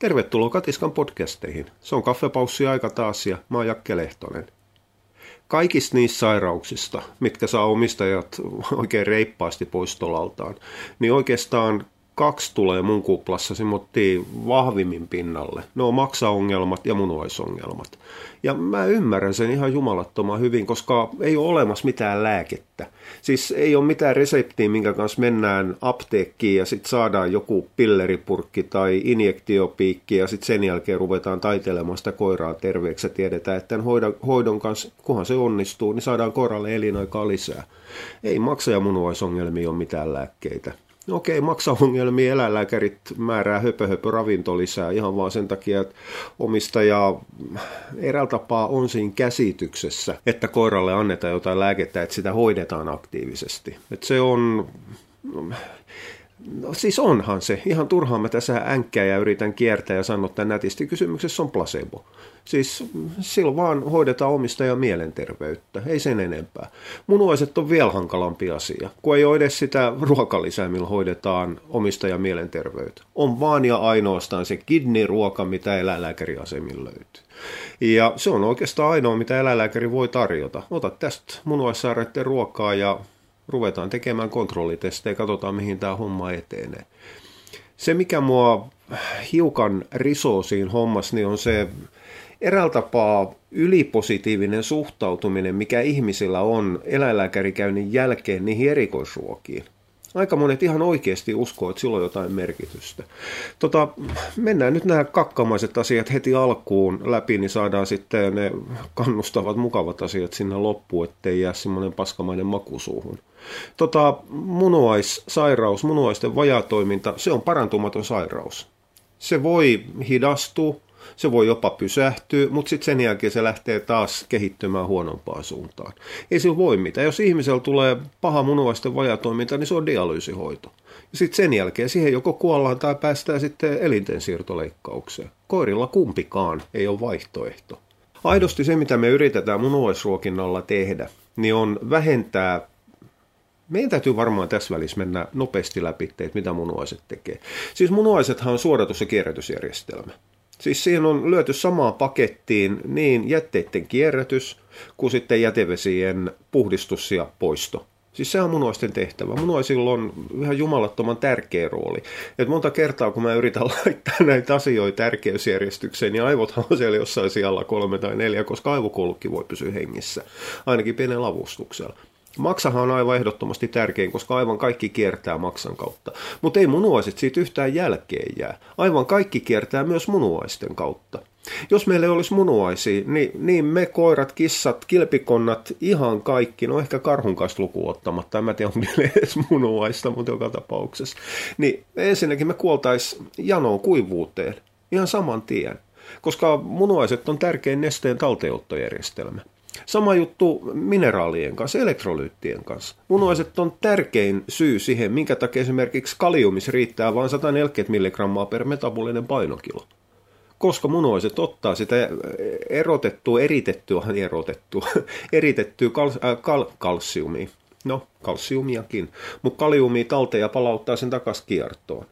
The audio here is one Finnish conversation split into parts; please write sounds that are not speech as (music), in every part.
Tervetuloa Katiskan podcasteihin. Se on kaffepaussi aika taas ja mä oon Jakke Lehtonen. Kaikista niistä sairauksista, mitkä saa omistajat oikein reippaasti pois tolaltaan, niin oikeastaan kaksi tulee mun kuplassa semmoittiin vahvimmin pinnalle. Ne on maksaongelmat ja munuaisongelmat. Ja mä ymmärrän sen ihan jumalattoman hyvin, koska ei ole olemassa mitään lääkettä. Siis ei ole mitään reseptiä, minkä kanssa mennään apteekkiin ja sitten saadaan joku pilleripurkki tai injektiopiikki ja sitten sen jälkeen ruvetaan taitelemaan sitä koiraa terveeksi ja tiedetään, että tämän hoidon, hoidon kanssa, kunhan se onnistuu, niin saadaan koiralle elinaikaa lisää. Ei maksa ja munuaisongelmia ole mitään lääkkeitä. Okei, maksaongelmia eläinlääkärit määrää höpö ravintolisää ihan vaan sen takia, että omistaja eräällä tapaa on siinä käsityksessä, että koiralle annetaan jotain lääkettä, että sitä hoidetaan aktiivisesti. Että se on No siis onhan se. Ihan turhaan mä tässä änkkää ja yritän kiertää ja sanoa että nätisti. Kysymyksessä on placebo. Siis silloin vaan hoidetaan omistajan mielenterveyttä, ei sen enempää. Munuaiset on vielä hankalampi asia, kun ei ole edes sitä ruokalisää, millä hoidetaan omistajan mielenterveyttä. On vaan ja ainoastaan se kidney-ruoka, mitä eläinlääkäriasemilla löytyy. Ja se on oikeastaan ainoa, mitä eläinlääkäri voi tarjota. Ota tästä munuaissairaiden ruokaa ja ruvetaan tekemään kontrollitestejä, katsotaan mihin tämä homma etenee. Se, mikä mua hiukan risoo siinä hommassa, niin on se eräällä tapaa ylipositiivinen suhtautuminen, mikä ihmisillä on eläinlääkärikäynnin jälkeen niihin erikoisruokiin. Aika monet ihan oikeasti uskoo, että sillä on jotain merkitystä. Tota, mennään nyt nämä kakkamaiset asiat heti alkuun läpi, niin saadaan sitten ne kannustavat, mukavat asiat sinne loppuun, ettei jää semmoinen paskamainen makusuuhun. Tota, munuaissairaus, munuaisten vajatoiminta, se on parantumaton sairaus. Se voi hidastua, se voi jopa pysähtyä, mutta sitten sen jälkeen se lähtee taas kehittymään huonompaan suuntaan. Ei sillä voi mitään. Jos ihmisellä tulee paha munuaisten vajatoiminta, niin se on dialyysihoito. Ja sitten sen jälkeen siihen joko kuollaan tai päästään sitten elintensiirtoleikkaukseen. Koirilla kumpikaan ei ole vaihtoehto. Aidosti se, mitä me yritetään munuaisruokinnalla tehdä, niin on vähentää meidän täytyy varmaan tässä välissä mennä nopeasti läpi, että mitä munuaiset tekee. Siis munuaisethan on suodatus- ja kierrätysjärjestelmä. Siis siihen on lyöty samaan pakettiin niin jätteiden kierrätys kuin sitten jätevesien puhdistus ja poisto. Siis se on munuaisten tehtävä. Munuaisilla on ihan jumalattoman tärkeä rooli. Et monta kertaa, kun mä yritän (laughs) laittaa näitä asioita tärkeysjärjestykseen, niin aivothan on siellä jossain siellä kolme tai neljä, koska aivokoulukki voi pysyä hengissä, ainakin pienen avustuksella. Maksahan on aivan ehdottomasti tärkein, koska aivan kaikki kiertää maksan kautta. Mutta ei munuaiset siitä yhtään jälkeen jää. Aivan kaikki kiertää myös munuaisten kautta. Jos meillä ei olisi munuaisia, niin, niin me koirat, kissat, kilpikonnat, ihan kaikki, no ehkä karhun kanssa lukuun ottamatta, en mä tiedä onko edes munuaista, mutta joka tapauksessa, niin ensinnäkin me kuoltaisiin janoon kuivuuteen ihan saman tien, koska munuaiset on tärkein nesteen talteenottojärjestelmä. Sama juttu mineraalien kanssa, elektrolyyttien kanssa. Munuaiset on tärkein syy siihen, minkä takia esimerkiksi kaliumis riittää vain 140 milligrammaa per metabolinen painokilo. Koska munuaiset ottaa sitä erotettua, eritettyä, erotettua, (laughs) eritettyä kal, äh, kal, kalsiumia, no kalsiumiakin, mutta kaliumia talteen ja palauttaa sen takaisin kiertoon.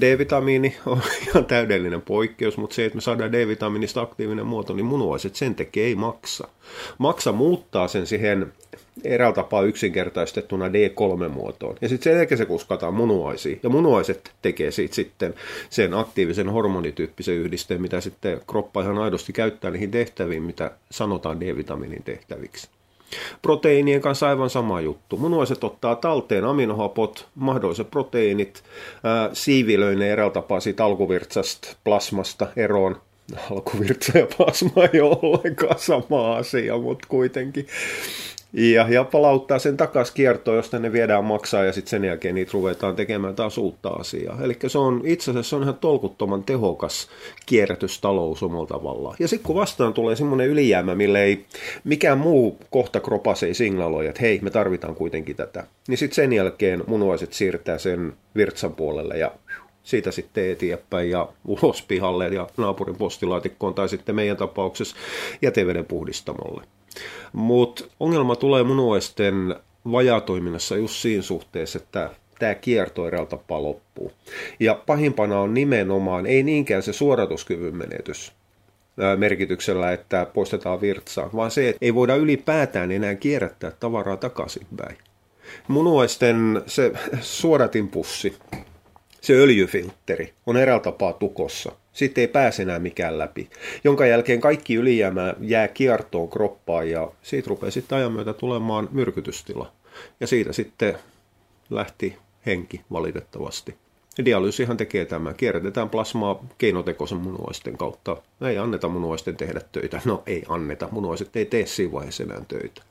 D-vitamiini on (laughs) ihan täydellinen poikkeus, mutta se, että me saadaan D-vitamiinista aktiivinen muoto, niin munuaiset sen tekee ei maksa. Maksa muuttaa sen siihen eräällä tapaa yksinkertaistettuna D3-muotoon. Ja sitten sen jälkeen se kuskataan munuaisiin. Ja munuaiset tekee siitä sitten sen aktiivisen hormonityyppisen yhdisteen, mitä sitten kroppa ihan aidosti käyttää niihin tehtäviin, mitä sanotaan D-vitamiinin tehtäviksi. Proteiinien kanssa aivan sama juttu. Munuaiset ottaa talteen aminohapot, mahdolliset proteiinit, ää, siivilöi ne eräällä tapaa siitä alkuvirtsasta, plasmasta eroon. Alkuvirtsa ja plasma ei ole ollenkaan sama asia, mutta kuitenkin. Ja, ja palauttaa sen takaisin kiertoon, josta ne viedään maksaa ja sitten sen jälkeen niitä ruvetaan tekemään taas uutta asiaa. Eli se on itse asiassa on ihan tolkuttoman tehokas kierrätystalous omalla tavallaan. Ja sitten kun vastaan tulee semmoinen ylijäämä, mille ei mikään muu kohta kropas ei signaloi, että hei, me tarvitaan kuitenkin tätä. Niin sitten sen jälkeen munuaiset siirtää sen virtsan puolelle ja siitä sitten eteenpäin ja ulos pihalle ja naapurin postilaatikkoon tai sitten meidän tapauksessa jäteveden puhdistamolle. Mutta ongelma tulee munuaisten vajatoiminnassa just siinä suhteessa, että tämä kierto eräältä tapaa loppuu. Ja pahimpana on nimenomaan, ei niinkään se suoratuskyvyn menetys, merkityksellä, että poistetaan virtsaa, vaan se, että ei voida ylipäätään enää kierrättää tavaraa takaisinpäin. Munuaisten se (laughs) suodatinpussi, se öljyfiltteri on eräällä tapaa tukossa. Sitten ei pääse enää mikään läpi, jonka jälkeen kaikki ylijäämä jää kiertoon kroppaan ja siitä rupeaa sitten ajan myötä tulemaan myrkytystila. Ja siitä sitten lähti henki valitettavasti. Dialyysihan tekee tämä. Kierrätetään plasmaa keinotekoisen munuaisten kautta. Ei anneta munuaisten tehdä töitä. No ei anneta. Munuaiset ei tee siinä vaiheessa enää töitä.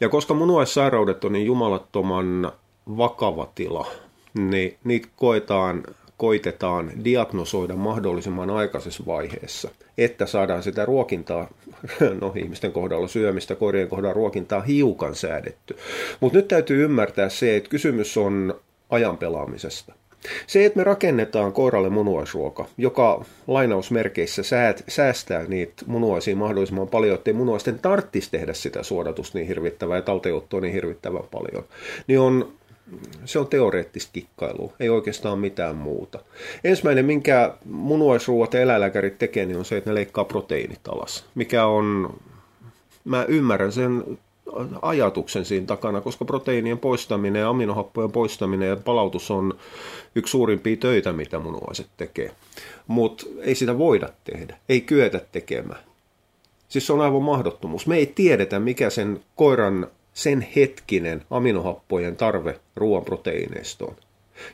Ja koska munuaissairaudet on niin jumalattoman vakava tila, niin niitä koetaan, koitetaan diagnosoida mahdollisimman aikaisessa vaiheessa, että saadaan sitä ruokintaa, (laughs) no ihmisten kohdalla syömistä, korjien kohdalla ruokintaa hiukan säädetty. Mutta nyt täytyy ymmärtää se, että kysymys on ajan pelaamisesta. Se, että me rakennetaan koiralle munuaisruoka, joka lainausmerkeissä säät, säästää niitä munuaisia mahdollisimman paljon, ettei munuaisten tarttisi tehdä sitä suodatusta niin hirvittävää ja talteenottoa niin hirvittävän paljon, niin on se on teoreettista kikkailua, ei oikeastaan mitään muuta. Ensimmäinen, minkä munuaisruuat ja eläinlääkärit tekee, niin on se, että ne leikkaa proteiinit alas, mikä on, mä ymmärrän sen ajatuksen siinä takana, koska proteiinien poistaminen ja aminohappojen poistaminen ja palautus on yksi suurimpia töitä, mitä munuaiset tekee. Mutta ei sitä voida tehdä, ei kyetä tekemään. Siis se on aivan mahdottomuus. Me ei tiedetä, mikä sen koiran sen hetkinen aminohappojen tarve ruoan proteiineistoon.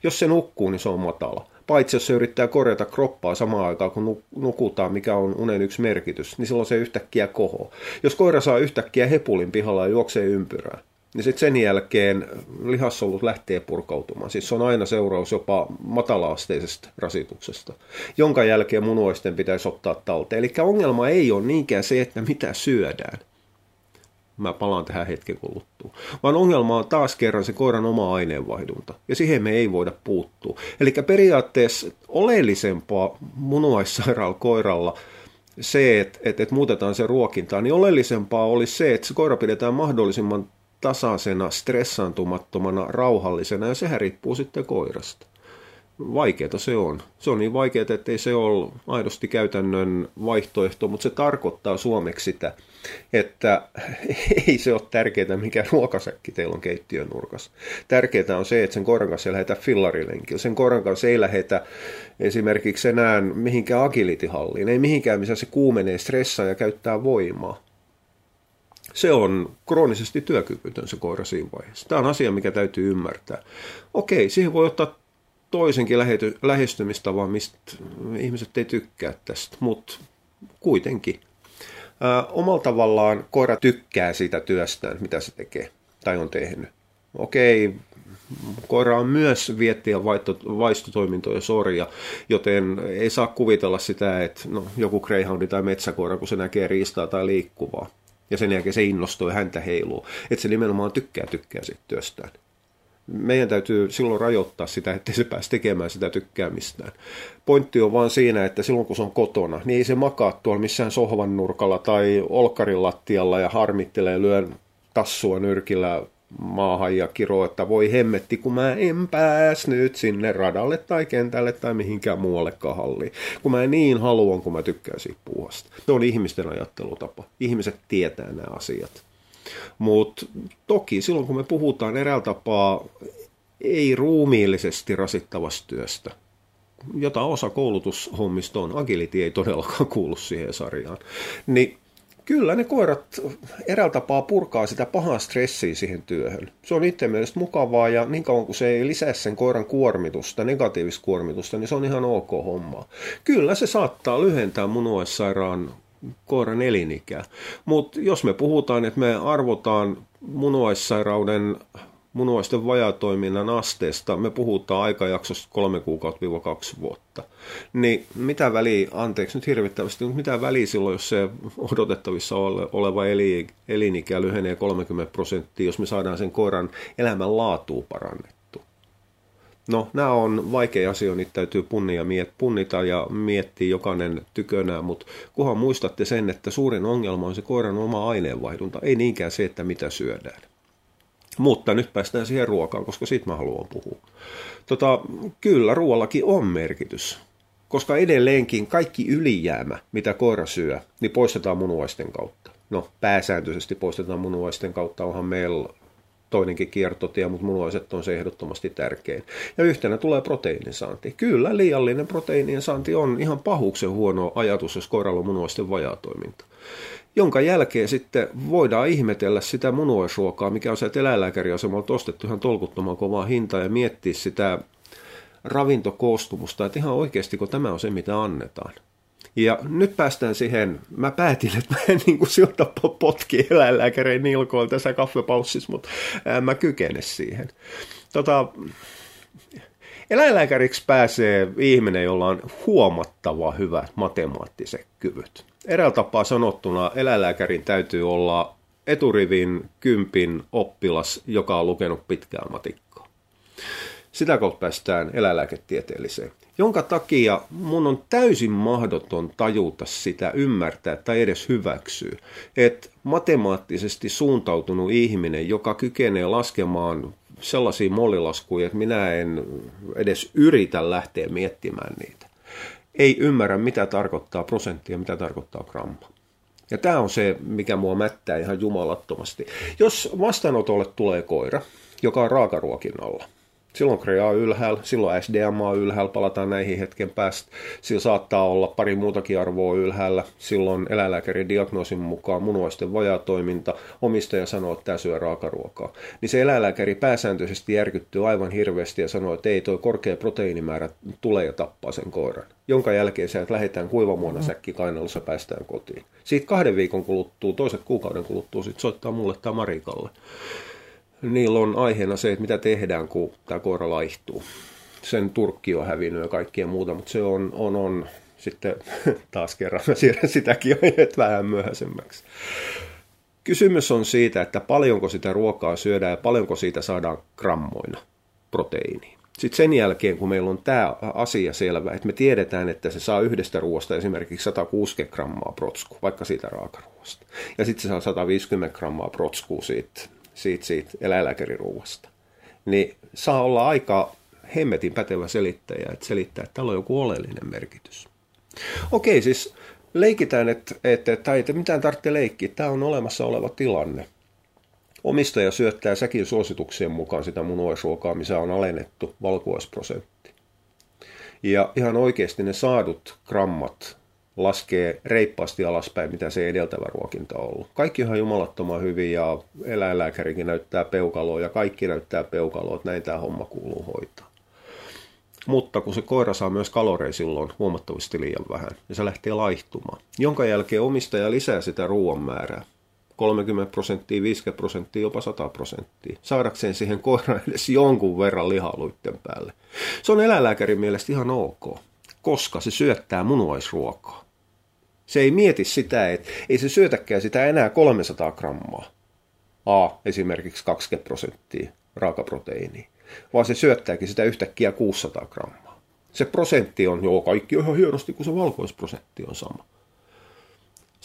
Jos se nukkuu, niin se on matala. Paitsi jos se yrittää korjata kroppaa samaan aikaan, kun nukutaan, mikä on unen yksi merkitys, niin silloin se yhtäkkiä koho. Jos koira saa yhtäkkiä hepulin pihalla ja juoksee ympyrää, niin sitten sen jälkeen lihassolut lähtee purkautumaan. Siis se on aina seuraus jopa matalaasteisesta rasituksesta, jonka jälkeen munuaisten pitäisi ottaa talteen. Eli ongelma ei ole niinkään se, että mitä syödään, Mä palaan tähän hetken kuluttua. Vaan ongelma on taas kerran se koiran oma aineenvaihdunta. Ja siihen me ei voida puuttua. Eli periaatteessa oleellisempaa munuaissairaalla koiralla se, että, että, että muutetaan se ruokintaa, niin oleellisempaa olisi se, että se koira pidetään mahdollisimman tasaisena, stressaantumattomana, rauhallisena, ja sehän riippuu sitten koirasta. Vaikeeta se on. Se on niin vaikeaa, että ei se ole aidosti käytännön vaihtoehto, mutta se tarkoittaa suomeksi sitä, että (laughs) ei se ole tärkeää, mikä ruokasäkki teillä on keittiön nurkassa. Tärkeää on se, että sen koiran kanssa ei lähetä fillarilenkillä. Sen koiran kanssa ei lähetä esimerkiksi enää mihinkään agilitihalliin, ei mihinkään, missä se kuumenee, stressaa ja käyttää voimaa. Se on kroonisesti työkyvytön se koira siinä vaiheessa. Tämä on asia, mikä täytyy ymmärtää. Okei, siihen voi ottaa toisenkin lähestymistavan, mistä ihmiset ei tykkää tästä, mutta kuitenkin. Omalla tavallaan koira tykkää siitä työstään, mitä se tekee tai on tehnyt. Okei, koira on myös viettiä vaistotoimintoja sorja, joten ei saa kuvitella sitä, että no, joku greyhoundi tai metsäkoira, kun se näkee riistaa tai liikkuvaa, ja sen jälkeen se innostuu ja häntä heiluu, että se nimenomaan tykkää tykkää siitä työstään meidän täytyy silloin rajoittaa sitä, ettei se pääse tekemään sitä tykkäämistään. Pointti on vaan siinä, että silloin kun se on kotona, niin ei se makaa tuolla missään sohvan nurkalla tai olkarin lattialla ja harmittelee lyön tassua nyrkillä maahan ja kiro, että voi hemmetti, kun mä en pääs nyt sinne radalle tai kentälle tai mihinkään muuallekaan halliin. Kun mä niin haluan, kun mä tykkään siitä puuhasta. Se on ihmisten ajattelutapa. Ihmiset tietää nämä asiat. Mutta toki silloin, kun me puhutaan eräällä tapaa ei ruumiillisesti rasittavasta työstä, jota osa koulutushommista on, agility ei todellakaan kuulu siihen sarjaan, niin kyllä ne koirat eräällä tapaa purkaa sitä pahaa stressiä siihen työhön. Se on itse mielestä mukavaa ja niin kauan kuin se ei lisää sen koiran kuormitusta, negatiivista kuormitusta, niin se on ihan ok homma. Kyllä se saattaa lyhentää munuaissairaan koiran elinikää. Mutta jos me puhutaan, että me arvotaan munuaissairauden munuaisten vajatoiminnan asteesta, me puhutaan aikajaksosta kolme kuukautta viiva kaksi vuotta. Niin mitä väliä, anteeksi nyt hirvittävästi, mutta mitä väliä silloin, jos se odotettavissa oleva elinikä lyhenee 30 prosenttia, jos me saadaan sen koiran elämän laatua parannettua? No, nämä on vaikea asia, niitä täytyy punnia, miet, punnita ja miettiä jokainen tykönään, mutta kunhan muistatte sen, että suurin ongelma on se koiran oma aineenvaihdunta, ei niinkään se, että mitä syödään. Mutta nyt päästään siihen ruokaan, koska siitä mä haluan puhua. Tota, kyllä, ruoallakin on merkitys. Koska edelleenkin kaikki ylijäämä, mitä koira syö, niin poistetaan munuaisten kautta. No, pääsääntöisesti poistetaan munuaisten kautta. Onhan meillä toinenkin kiertotie, mutta munuaiset on se ehdottomasti tärkein. Ja yhtenä tulee proteiinin saanti. Kyllä, liiallinen proteiinien saanti on ihan pahuksen huono ajatus, jos koiralla on munuaisten vajaatoiminta jonka jälkeen sitten voidaan ihmetellä sitä munuaisruokaa, mikä on sieltä eläinlääkäriasemalta ostettu ihan tolkuttoman kovaa hintaa ja miettiä sitä ravintokoostumusta, että ihan oikeasti, kun tämä on se, mitä annetaan. Ja nyt päästään siihen, mä päätin, että mä en (laughs) niin kuin siltä potki eläinlääkärein nilkoon tässä kaffepaussissa, mutta mä kykene siihen. Tota, eläinlääkäriksi pääsee ihminen, jolla on huomattava hyvät matemaattiset kyvyt. Eräällä tapaa sanottuna eläinlääkärin täytyy olla eturivin kympin oppilas, joka on lukenut pitkään matikkaa. Sitä kautta päästään eläinlääketieteelliseen, jonka takia mun on täysin mahdoton tajuta sitä, ymmärtää tai edes hyväksyä, että matemaattisesti suuntautunut ihminen, joka kykenee laskemaan sellaisia mollilaskuja, että minä en edes yritä lähteä miettimään niitä, ei ymmärrä, mitä tarkoittaa prosentti ja mitä tarkoittaa gramma. Ja tämä on se, mikä mua mättää ihan jumalattomasti. Jos vastaanotolle tulee koira, joka on raakaruokinnalla, Silloin Krea ylhäällä, silloin SDMA ylhäällä, palataan näihin hetken päästä. Sillä saattaa olla pari muutakin arvoa ylhäällä. Silloin eläinlääkärin diagnoosin mukaan munuaisten vajaatoiminta, omistaja sanoo, että tämä syö raakaruokaa. Niin se eläinlääkäri pääsääntöisesti järkyttyy aivan hirveästi ja sanoo, että ei tuo korkea proteiinimäärä tulee ja tappaa sen koiran. Jonka jälkeen sieltä lähdetään kuivamuonasäkki kainalossa päästään kotiin. Siitä kahden viikon kuluttuu, toiset kuukauden kuluttuu, sitten soittaa mulle tai Marikalle niillä on aiheena se, että mitä tehdään, kun tämä koira laihtuu. Sen turkki on hävinnyt ja kaikkea muuta, mutta se on, on, on sitten (laughs) taas kerran mä siirrän sitäkin (laughs) aiheet vähän myöhäisemmäksi. Kysymys on siitä, että paljonko sitä ruokaa syödään ja paljonko siitä saadaan grammoina proteiiniä. Sitten sen jälkeen, kun meillä on tämä asia selvä, että me tiedetään, että se saa yhdestä ruoasta esimerkiksi 160 grammaa protsku, vaikka siitä raakaruoasta. Ja sitten se saa 150 grammaa protskua siitä siitä, siitä eläinlääkäriruuasta, niin saa olla aika hemmetin pätevä selittäjä, että selittää, että tällä on joku oleellinen merkitys. Okei, siis leikitään, että, että, että mitään tarvitse leikkiä. Tämä on olemassa oleva tilanne. Omistaja syöttää säkin suosituksien mukaan sitä munuaisruokaa, missä on alennettu valkuaisprosentti. Ja ihan oikeasti ne saadut grammat laskee reippaasti alaspäin, mitä se edeltävä ruokinta on ollut. Kaikki on jumalattoman hyvin ja eläinlääkärikin näyttää peukaloa ja kaikki näyttää peukaloa, että näin tämä homma kuuluu hoitaa. Mutta kun se koira saa myös kaloreja silloin huomattavasti liian vähän ja se lähtee laihtumaan, jonka jälkeen omistaja lisää sitä ruoan määrää. 30 prosenttia, 50 prosenttia, jopa 100 prosenttia, saadakseen siihen koiraan edes jonkun verran lihaluitten päälle. Se on eläinlääkärin mielestä ihan ok, koska se syöttää munuaisruokaa. Se ei mieti sitä, että ei se syötäkään sitä enää 300 grammaa. A, esimerkiksi 20 prosenttia raakaproteiiniä, vaan se syöttääkin sitä yhtäkkiä 600 grammaa. Se prosentti on, joo, kaikki on ihan hienosti, kun se valkoisprosentti on sama.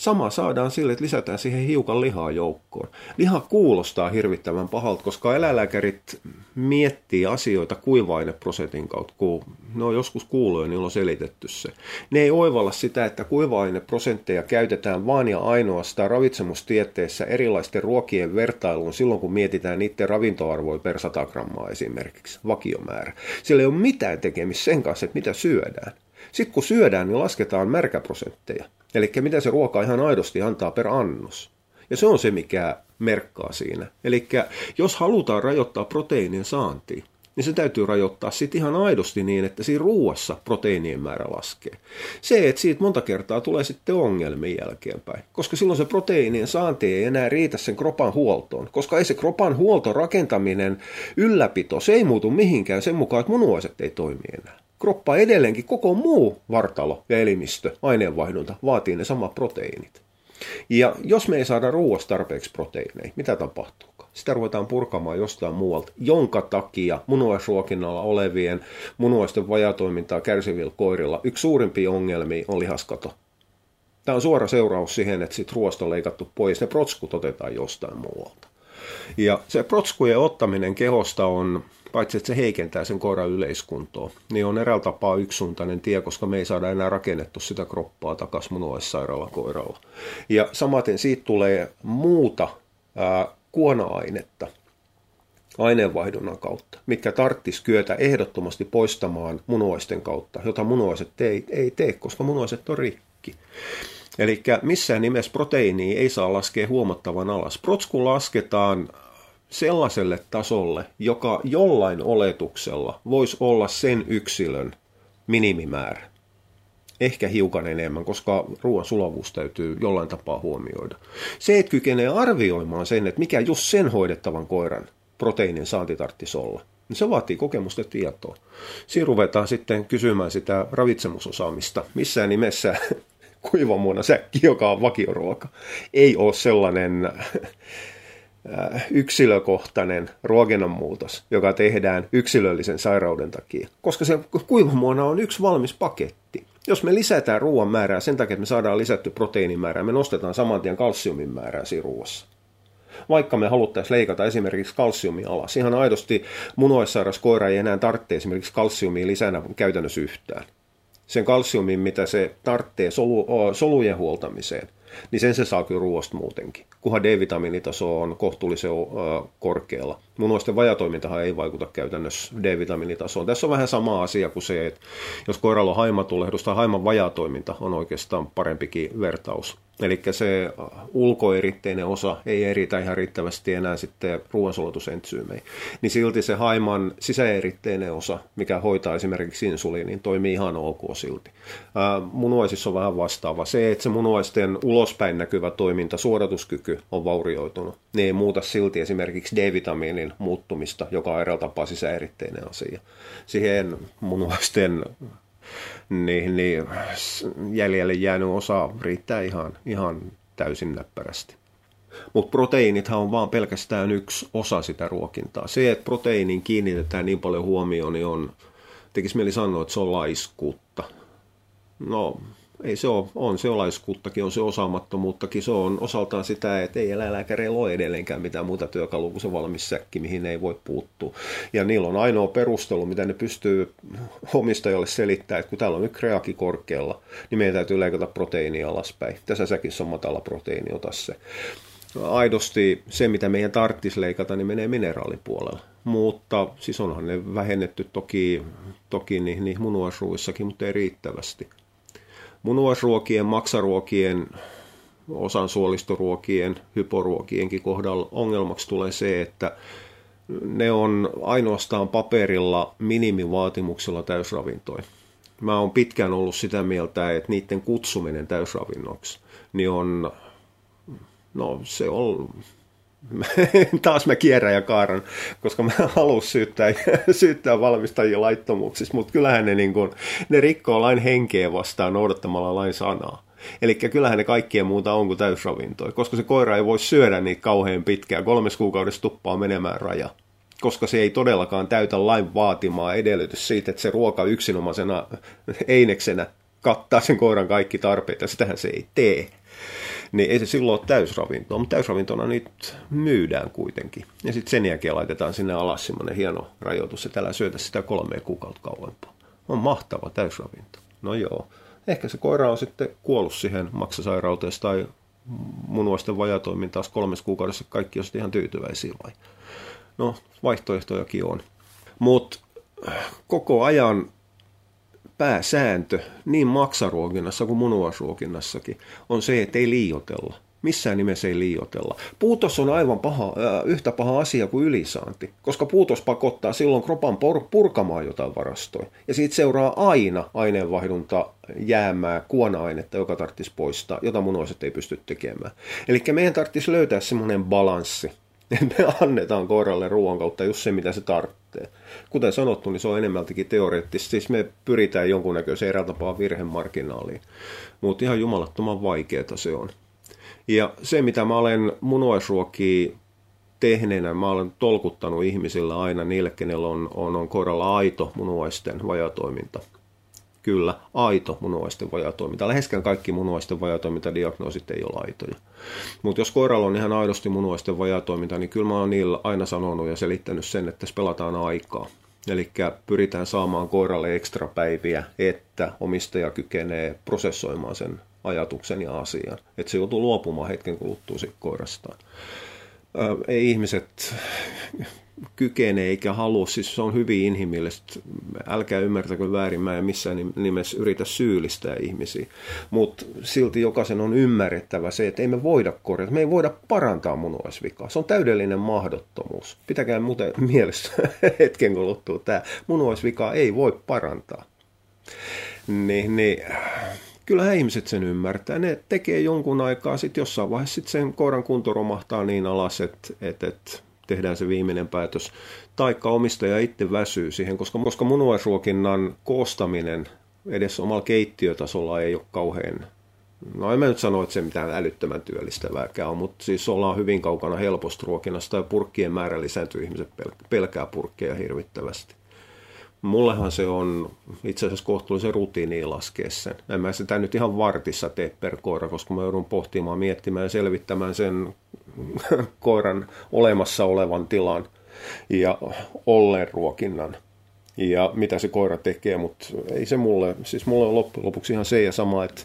Sama saadaan sille, että lisätään siihen hiukan lihaa joukkoon. Liha kuulostaa hirvittävän pahalta, koska eläinlääkärit miettii asioita kuiva-aineprosentin kautta, kun ne on joskus kuullut ja niillä on selitetty se. Ne ei oivalla sitä, että kuiva-aineprosentteja käytetään vain ja ainoastaan ravitsemustieteessä erilaisten ruokien vertailuun silloin, kun mietitään niiden ravintoarvoja per 100 grammaa esimerkiksi, vakiomäärä. Sillä ei ole mitään tekemistä sen kanssa, että mitä syödään. Sitten kun syödään, niin lasketaan märkäprosentteja. Eli mitä se ruoka ihan aidosti antaa per annos. Ja se on se, mikä merkkaa siinä. Eli jos halutaan rajoittaa proteiinin saantia, niin se täytyy rajoittaa sitten ihan aidosti niin, että siinä ruuassa proteiinien määrä laskee. Se, että siitä monta kertaa tulee sitten ongelmia jälkeenpäin, koska silloin se proteiinien saanti ei enää riitä sen kropan huoltoon, koska ei se kropan huolto, rakentaminen, ylläpito, se ei muutu mihinkään sen mukaan, että munuaiset ei toimi enää kroppa edelleenkin, koko muu vartalo ja elimistö, aineenvaihdunta, vaatii ne samat proteiinit. Ja jos me ei saada ruoasta tarpeeksi proteiineja, mitä tapahtuu? Sitä ruvetaan purkamaan jostain muualta, jonka takia munuaisruokinnalla olevien munuaisten vajatoimintaa kärsivillä koirilla yksi suurimpia ongelmia on lihaskato. Tämä on suora seuraus siihen, että sit ruoasta on leikattu pois, ne protskut otetaan jostain muualta. Ja se protskujen ottaminen kehosta on, paitsi että se heikentää sen koiran yleiskuntoa, niin on eräällä tapaa yksisuuntainen tie, koska me ei saada enää rakennettu sitä kroppaa takaisin munuaissairaalla koiralla. Ja samaten siitä tulee muuta ää, kuona-ainetta aineenvaihdunnan kautta, mitkä tarttis kyetä ehdottomasti poistamaan munuaisten kautta, jota munuaiset ei, ei tee, koska munuaiset on rikki. Eli missään nimessä proteiiniä ei saa laskea huomattavan alas. Protsku lasketaan sellaiselle tasolle, joka jollain oletuksella voisi olla sen yksilön minimimäärä. Ehkä hiukan enemmän, koska ruoan sulavuus täytyy jollain tapaa huomioida. Se, että kykenee arvioimaan sen, että mikä just sen hoidettavan koiran proteiinin saanti tarvitsisi olla, niin se vaatii kokemusta tietoa. Siinä ruvetaan sitten kysymään sitä ravitsemusosaamista. Missään nimessä (laughs) kuivamuona säkki, joka on vakioruoka, ei ole sellainen yksilökohtainen ruokinnan muutos, joka tehdään yksilöllisen sairauden takia. Koska se kuivamuona on yksi valmis paketti. Jos me lisätään ruoan määrää sen takia, että me saadaan lisätty proteiinin määrää, me nostetaan saman tien kalsiumin määrää siinä ruoassa. Vaikka me haluttaisiin leikata esimerkiksi kalsiumia alas. Ihan aidosti munuaissairas koira ei enää tarvitse esimerkiksi kalsiumia lisänä käytännössä yhtään sen kalsiumin, mitä se tarvitsee solu, solujen huoltamiseen, niin sen se saa kyllä ruoasta muutenkin, kunhan D-vitamiinitaso on kohtuullisen korkealla. Munuaisten vajatoimintahan ei vaikuta käytännössä D-vitamiinitasoon. Tässä on vähän sama asia kuin se, että jos koiralla on haimatulehdus tai haiman vajatoiminta on oikeastaan parempikin vertaus. Eli se ulkoeritteinen osa ei eritä ihan riittävästi enää sitten ruoansulatusentsyymeihin. Niin silti se haiman sisäeritteinen osa, mikä hoitaa esimerkiksi insuliinin, toimii ihan ok silti. Munuaisissa on vähän vastaava. Se, että se munuaisten ulospäin näkyvä toiminta, suodatuskyky on vaurioitunut, niin ei muuta silti esimerkiksi D-vitamiinin muuttumista, joka on eräällä tapaa sisäeritteinen asia. Siihen munuaisten niin, niin jäljelle jäänyt osa riittää ihan, ihan täysin näppärästi. Mutta proteiinithan on vaan pelkästään yksi osa sitä ruokintaa. Se, että proteiiniin kiinnitetään niin paljon huomioon, niin on, tekisi mieli sanoa, että se on laiskuutta. No, ei se ole, on se olaiskuuttakin, on se osaamattomuuttakin, se on osaltaan sitä, että ei eläinlääkäreillä ole edelleenkään mitään muuta työkalua kuin se valmis säkki, mihin ei voi puuttua. Ja niillä on ainoa perustelu, mitä ne pystyy omistajalle selittämään, että kun täällä on nyt kreaki korkealla, niin meidän täytyy leikata proteiinia alaspäin. Tässä säkissä on matala proteiini, ota se. Aidosti se, mitä meidän tarvitsisi leikata, niin menee mineraalipuolella. Mutta siis onhan ne vähennetty toki, toki niihin, niihin munuaisruuissakin, mutta ei riittävästi munuaisruokien, maksaruokien, osan suolistoruokien, hyporuokienkin kohdalla ongelmaksi tulee se, että ne on ainoastaan paperilla minimivaatimuksella täysravintoja. Mä oon pitkään ollut sitä mieltä, että niiden kutsuminen täysravinnoksi niin on, no se on (laughs) taas mä kierrän ja kaaran, koska mä haluan syyttää, (laughs) syyttää valmistajia laittomuuksissa, mutta kyllähän ne, niin kun, ne rikkoo lain henkeä vastaan noudattamalla lain sanaa. Eli kyllähän ne kaikkien muuta on kuin täysravintoja, koska se koira ei voi syödä niitä kauhean pitkään. Kolmes kuukaudessa tuppaa menemään raja koska se ei todellakaan täytä lain vaatimaa edellytys siitä, että se ruoka yksinomaisena eineksenä kattaa sen koiran kaikki tarpeet, ja sitähän se ei tee niin ei se silloin ole täysravintoa, mutta täysravintona nyt myydään kuitenkin. Ja sitten sen jälkeen laitetaan sinne alas semmoinen hieno rajoitus, että älä syötä sitä kolme kuukautta kauempaa. On mahtava täysravinto. No joo, ehkä se koira on sitten kuollut siihen maksasairauteen tai munuaisten vajatoimin taas kolmes kuukaudessa kaikki on ihan tyytyväisiä vai? No, vaihtoehtojakin on. Mutta koko ajan pääsääntö niin maksaruokinnassa kuin munuaisruokinnassakin on se, että ei liiotella. Missään nimessä ei liiotella. Puutos on aivan paha, äh, yhtä paha asia kuin ylisaanti, koska puutos pakottaa silloin kropan purkamaan jotain varastoja. Ja siitä seuraa aina aineenvaihdunta jäämää kuona-ainetta, joka tarvitsisi poistaa, jota munuaiset ei pysty tekemään. Eli meidän tarvitsisi löytää semmoinen balanssi, että me annetaan koiralle ruoan kautta just se, mitä se tarvitsee. Kuten sanottu, niin se on enemmältikin teoreettista. Siis me pyritään jonkunnäköiseen erätapaan virhemarginaaliin. Mutta ihan jumalattoman vaikeaa se on. Ja se, mitä mä olen munuaisruokia tehneenä, mä olen tolkuttanut ihmisillä aina niille, kenellä on, on, on koiralla aito munuaisten vajatoiminta. Kyllä, aito munuaisten vajatoiminta. Läheskään kaikki munuaisten vajatoimintadiagnoosit ei ole aitoja. Mutta jos koiralla on ihan aidosti munuaisten vajatoiminta, niin kyllä mä oon niillä aina sanonut ja selittänyt sen, että se pelataan aikaa. Eli pyritään saamaan koiralle ekstra päiviä, että omistaja kykenee prosessoimaan sen ajatuksen ja asian. Että se joutuu luopumaan hetken kuluttua koirastaan. Ei ihmiset kykene eikä halua, siis se on hyvin inhimillistä. Älkää ymmärtäkö väärin, mä en missään nimessä yritä syyllistää ihmisiä. Mutta silti jokaisen on ymmärrettävä se, että ei me voida korjata, me ei voida parantaa munuaisvikaa. Se on täydellinen mahdottomuus. Pitäkää muuten mielessä (laughs) hetken kuluttua tämä. Munuaisvikaa ei voi parantaa. Niin, niin kyllähän ihmiset sen ymmärtää. Ne tekee jonkun aikaa, sitten jossain vaiheessa sit sen koiran kunto romahtaa niin alas, että, että, että tehdään se viimeinen päätös. Taikka omistaja itse väsyy siihen, koska, koska munuaisruokinnan koostaminen edes omalla keittiötasolla ei ole kauhean No en mä nyt sano, että se mitään älyttömän työllistävääkään on, mutta siis ollaan hyvin kaukana helposta ruokinnasta ja purkkien määrä lisääntyy, ihmiset pelkää purkkeja hirvittävästi. Mullehan se on itse asiassa kohtuullisen rutiini laskea sen. En mä sitä nyt ihan vartissa tee per koira, koska mä joudun pohtimaan, miettimään ja selvittämään sen (laughs) koiran olemassa olevan tilan ja olleen ruokinnan ja mitä se koira tekee, mutta ei se mulle, siis mulle on loppujen lopuksi ihan se ja sama, että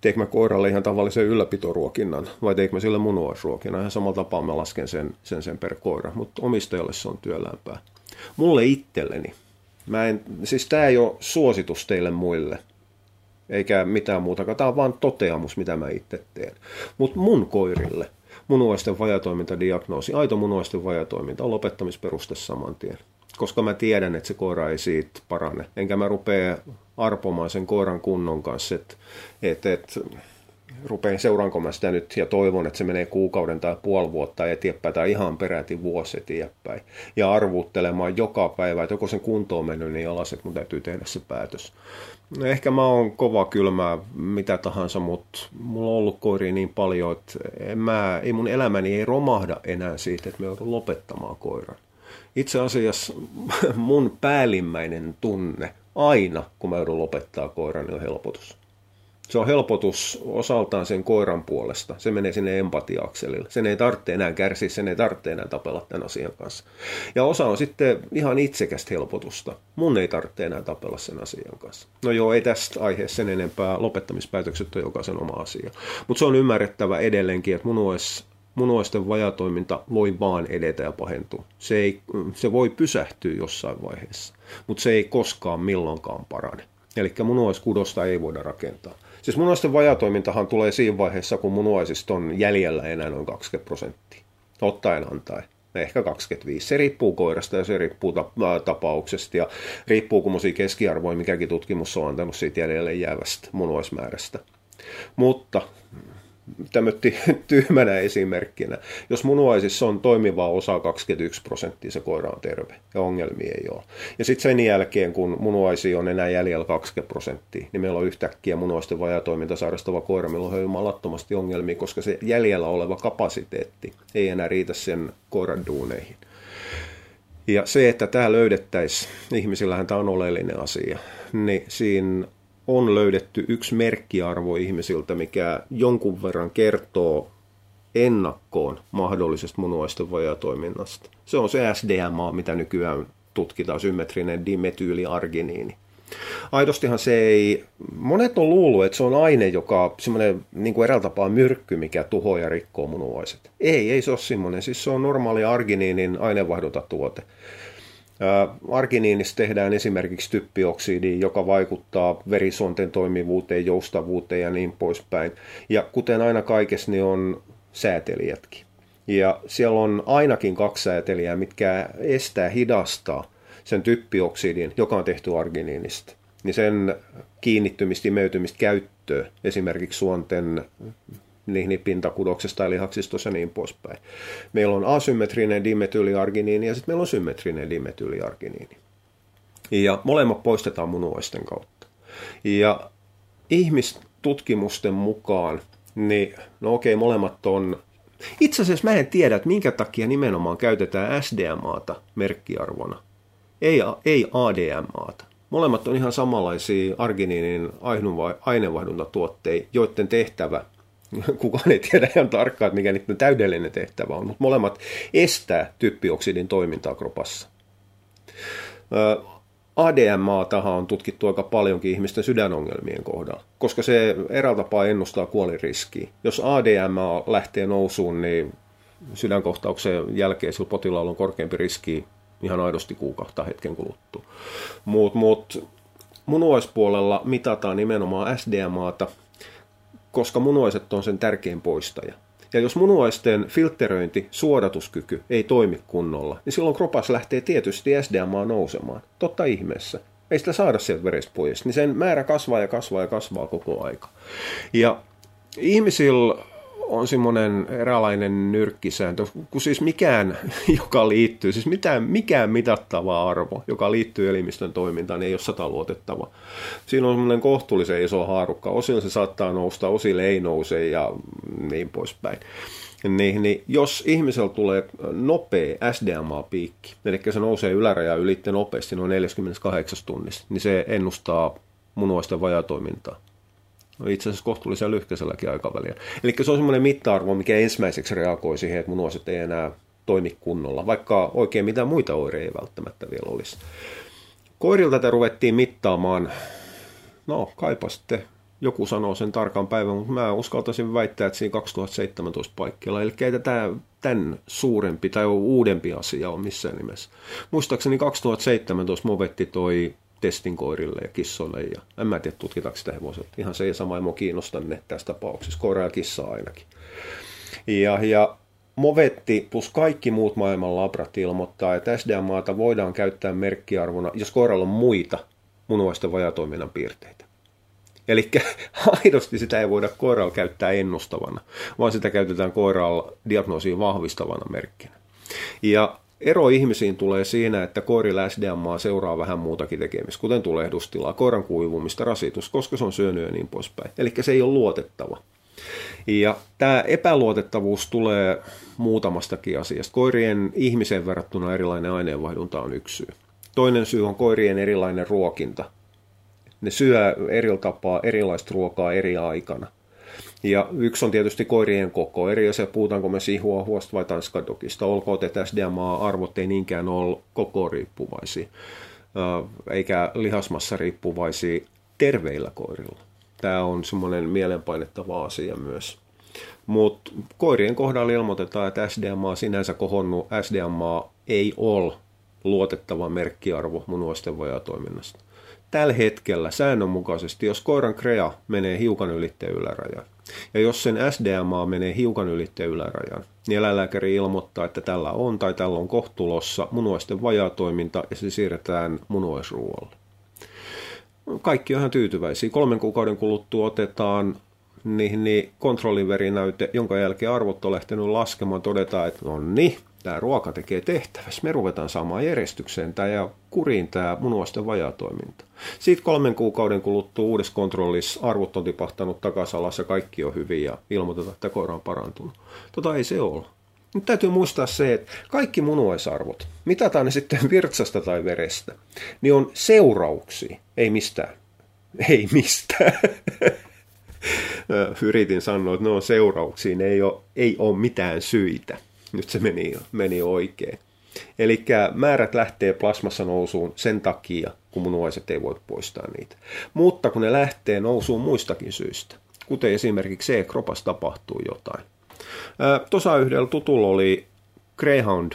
teekö mä koiralle ihan tavallisen ylläpitoruokinnan vai teekö mä sille munuaisruokinnan. Ihan samalla tapaa mä lasken sen, sen, sen per koira, mutta omistajalle se on työlämpää. Mulle itselleni, mä en, siis tämä ei ole suositus teille muille, eikä mitään muuta, tämä on vaan toteamus, mitä mä itse teen. Mutta mun koirille munuaisten vajatoimintadiagnoosi, aito munuaisten vajatoiminta on lopettamisperuste saman tien. Koska mä tiedän, että se koira ei siitä parane. Enkä mä rupea arpomaan sen koiran kunnon kanssa, että et, et, rupean seuraanko mä sitä nyt ja toivon, että se menee kuukauden tai puoli vuotta eteenpäin tai ihan peräti vuosi eteenpäin. Ja arvuuttelemaan joka päivä, että joko sen kunto on mennyt niin alas, että mun täytyy tehdä se päätös. No ehkä mä oon kova kylmää mitä tahansa, mutta mulla on ollut koiria niin paljon, että en mä, ei mun elämäni ei romahda enää siitä, että me joudun lopettamaan koiran. Itse asiassa mun päällimmäinen tunne aina, kun mä joudun lopettaa koiran, niin on helpotus se on helpotus osaltaan sen koiran puolesta. Se menee sinne empatiaakselille. Sen ei tarvitse enää kärsiä, sen ei tarvitse enää tapella tämän asian kanssa. Ja osa on sitten ihan itsekästä helpotusta. Mun ei tarvitse enää tapella sen asian kanssa. No joo, ei tästä aiheesta sen enempää. Lopettamispäätökset on jokaisen oma asia. Mutta se on ymmärrettävä edelleenkin, että munuais, munuaisten vajatoiminta voi vaan edetä ja pahentua. Se, ei, se voi pysähtyä jossain vaiheessa, mutta se ei koskaan milloinkaan parane. Eli munuaiskudosta ei voida rakentaa. Siis munuaisten vajatoimintahan tulee siinä vaiheessa, kun munuaisista on jäljellä enää noin 20 prosenttia. Ottaen antaen. Ehkä 25. Se riippuu koirasta ja se riippuu tapauksesta ja riippuu kummoisia keskiarvoja, mikäkin tutkimus on antanut siitä jäljelle jäävästä munuaismäärästä. Mutta tämmötti (laughs) tyhmänä esimerkkinä. Jos munuaisissa on toimiva osa 21 prosenttia, se koira on terve ja ongelmia ei ole. Ja sitten sen jälkeen, kun munuaisia on enää jäljellä 20 prosenttia, niin meillä on yhtäkkiä munuaisten vajatoiminta sairastava koira, millä on jumalattomasti ongelmia, koska se jäljellä oleva kapasiteetti ei enää riitä sen koiran duuneihin. Ja se, että tämä löydettäisiin, ihmisillähän tämä on oleellinen asia, niin siinä on löydetty yksi merkkiarvo ihmisiltä, mikä jonkun verran kertoo ennakkoon mahdollisesta munuaisten vajatoiminnasta. Se on se SDMA, mitä nykyään tutkitaan, symmetrinen dimetyyliarginiini. Aidostihan se ei, monet on luullut, että se on aine, joka semmoinen niin kuin eräällä tapaa myrkky, mikä tuhoaa ja rikkoo munuaiset. Ei, ei se ole semmoinen, siis se on normaali arginiinin aineenvaihdunta tuote. Arginiinista tehdään esimerkiksi typpioksidi, joka vaikuttaa verisuonten toimivuuteen, joustavuuteen ja niin poispäin. Ja kuten aina kaikessa, niin on säätelijätkin. Ja siellä on ainakin kaksi säätelijää, mitkä estää, hidastaa sen typpioksidin, joka on tehty arginiinista. Niin sen kiinnittymistä, imeytymistä käyttöön, esimerkiksi suonten niin pintakudoksesta tai lihaksistossa ja niin poispäin. Meillä on asymmetrinen dimetyyliarginiini ja sitten meillä on symmetrinen dimetyyliarginiini. Ja molemmat poistetaan munuaisten kautta. Ja ihmistutkimusten mukaan, niin no okei, molemmat on itse asiassa mä en tiedä, että minkä takia nimenomaan käytetään SDMAta merkkiarvona, ei, ei ADMAta. Molemmat on ihan samanlaisia arginiinin aineenvaihduntatuotteita, joiden tehtävä, (laughs) kukaan ei tiedä ihan tarkkaan, mikä niiden täydellinen tehtävä on, mutta molemmat estää typpioksidin toimintaa kropassa. ADMA-taha on tutkittu aika paljonkin ihmisten sydänongelmien kohdalla, koska se eräällä tapaa ennustaa kuoliriskiä. Jos ADMA lähtee nousuun, niin sydänkohtauksen jälkeen sillä potilaalla on korkeampi riski ihan aidosti kuukautta hetken kuluttua. Mutta mut, munuaispuolella mitataan nimenomaan SDMAta, koska munuaiset on sen tärkein poistaja. Ja jos munuaisten filtteröinti, suodatuskyky ei toimi kunnolla, niin silloin kropas lähtee tietysti SDMA nousemaan. Totta ihmeessä. Ei sitä saada sieltä verestä pois. Niin sen määrä kasvaa ja kasvaa ja kasvaa koko aika. Ja ihmisillä on semmoinen eräänlainen nyrkkisääntö, kun siis mikään, (laughs) joka liittyy, siis mitään, mikään mitattava arvo, joka liittyy elimistön toimintaan, ei ole sataluotettava. Siinä on semmoinen kohtuullisen iso haarukka. Osin se saattaa nousta, osille ei nouse ja niin poispäin. Niin, niin jos ihmisellä tulee nopea SDMA-piikki, eli se nousee yläraja ylitte nopeasti noin 48 tunnissa, niin se ennustaa munuaisten vajatoimintaa itse asiassa kohtuullisen lyhkäiselläkin aikavälillä. Eli se on semmoinen mitta-arvo, mikä ensimmäiseksi reagoi siihen, että munuaiset ei enää toimi kunnolla, vaikka oikein mitään muita oireita ei välttämättä vielä olisi. Koirilta tätä ruvettiin mittaamaan, no kaipa sitten joku sanoo sen tarkan päivän, mutta mä uskaltaisin väittää, että siinä 2017 paikkeilla. Eli ei tätä tämän suurempi tai uudempi asia on missään nimessä. Muistaakseni 2017 Movetti toi testin koirille ja kissoille. Ja en mä tiedä, tutkitaanko sitä hevoset. Ihan se sama emo kiinnostaa ne tässä tapauksessa. Koira ja kissa ainakin. Ja, ja Movetti plus kaikki muut maailman labrat ilmoittaa, että SDMAta voidaan käyttää merkkiarvona, jos koiralla on muita munuaisten vajatoiminnan piirteitä. Eli (laughs) aidosti sitä ei voida koiralla käyttää ennustavana, vaan sitä käytetään koiralla diagnoosiin vahvistavana merkkinä. Ja Ero ihmisiin tulee siinä, että koirilla SDMA seuraa vähän muutakin tekemistä, kuten tulehdustilaa, koiran kuivumista, rasitus, koska se on syönyt ja niin poispäin. Eli se ei ole luotettava. Ja tämä epäluotettavuus tulee muutamastakin asiasta. Koirien ihmisen verrattuna erilainen aineenvaihdunta on yksi syy. Toinen syy on koirien erilainen ruokinta. Ne syö eri tapaa erilaista ruokaa eri aikana. Ja yksi on tietysti koirien koko. Eri asia, puhutaanko me huosta vai tanskadokista. Olkoon, että SDMA-arvot ei niinkään ole koko riippuvaisia, eikä lihasmassa riippuvaisia terveillä koirilla. Tämä on semmoinen mielenpainettava asia myös. Mutta koirien kohdalla ilmoitetaan, että SDMA sinänsä kohonnut SDMA ei ole luotettava merkkiarvo munuaisten toiminnasta. Tällä hetkellä säännönmukaisesti, jos koiran krea menee hiukan ylitteen ylärajan, ja jos sen SDMA menee hiukan ylitteen ylärajan, niin eläinlääkäri ilmoittaa, että tällä on tai tällä on kohtulossa munuaisten vajatoiminta ja se siirretään munuaisruoalle. Kaikki on ihan tyytyväisiä. Kolmen kuukauden kuluttua otetaan niin, niin kontrolliverinäyte, jonka jälkeen arvot on lähtenyt laskemaan, todetaan, että no niin, tämä ruoka tekee tehtävässä. Me ruvetaan saamaan järjestykseen tämä ja kuriin tämä munuaisten vajatoiminta. Siitä kolmen kuukauden kuluttua uudessa kontrollissa arvot on tipahtanut takaisin alas ja kaikki on hyvin ja ilmoitetaan, että koira on parantunut. Tota ei se ole. Nyt täytyy muistaa se, että kaikki munuaisarvot, mitataan ne sitten (laughs) virtsasta tai verestä, niin on seurauksia, ei mistään. Ei mistään. (laughs) Yritin sanoa, että ne on seurauksia, ne ei ole, ei ole mitään syitä. Nyt se meni, meni oikein. Eli määrät lähtee plasmassa nousuun sen takia, kun munuaiset ei voi poistaa niitä. Mutta kun ne lähtee nousuun muistakin syistä, kuten esimerkiksi se, että kropassa tapahtuu jotain. Tuossa yhdellä tutulla oli Greyhound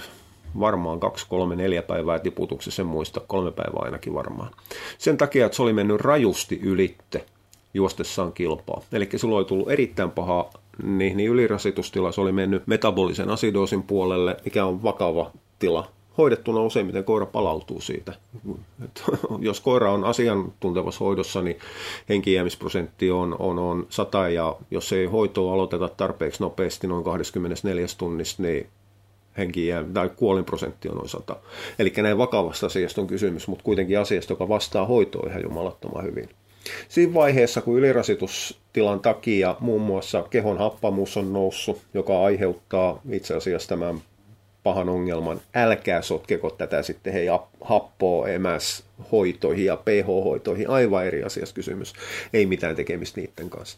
varmaan kaksi, kolme, neljä päivää tiputuksessa, en muista, kolme päivää ainakin varmaan. Sen takia, että se oli mennyt rajusti ylitte juostessaan kilpaa. Eli sulla oli tullut erittäin paha niin, niin ylirasitustila, se oli mennyt metabolisen asidoosin puolelle, mikä on vakava tila. Hoidettuna useimmiten koira palautuu siitä. Et, (laughs) jos koira on asiantuntevassa hoidossa, niin henkijäämisprosentti on, on, on 100 ja jos ei hoitoa aloiteta tarpeeksi nopeasti noin 24 tunnissa, niin henki jää, tai kuolinprosentti on noin 100. Eli näin vakavasta asiasta on kysymys, mutta kuitenkin asiasta, joka vastaa hoitoa ihan jumalattoman hyvin. Siinä vaiheessa, kun ylirasitustilan takia muun muassa kehon happamuus on noussut, joka aiheuttaa itse asiassa tämän pahan ongelman. Älkää sotkeko tätä sitten hei happoa, emäs, hoitoihin ja pH-hoitoihin. Aivan eri asiassa kysymys. Ei mitään tekemistä niiden kanssa.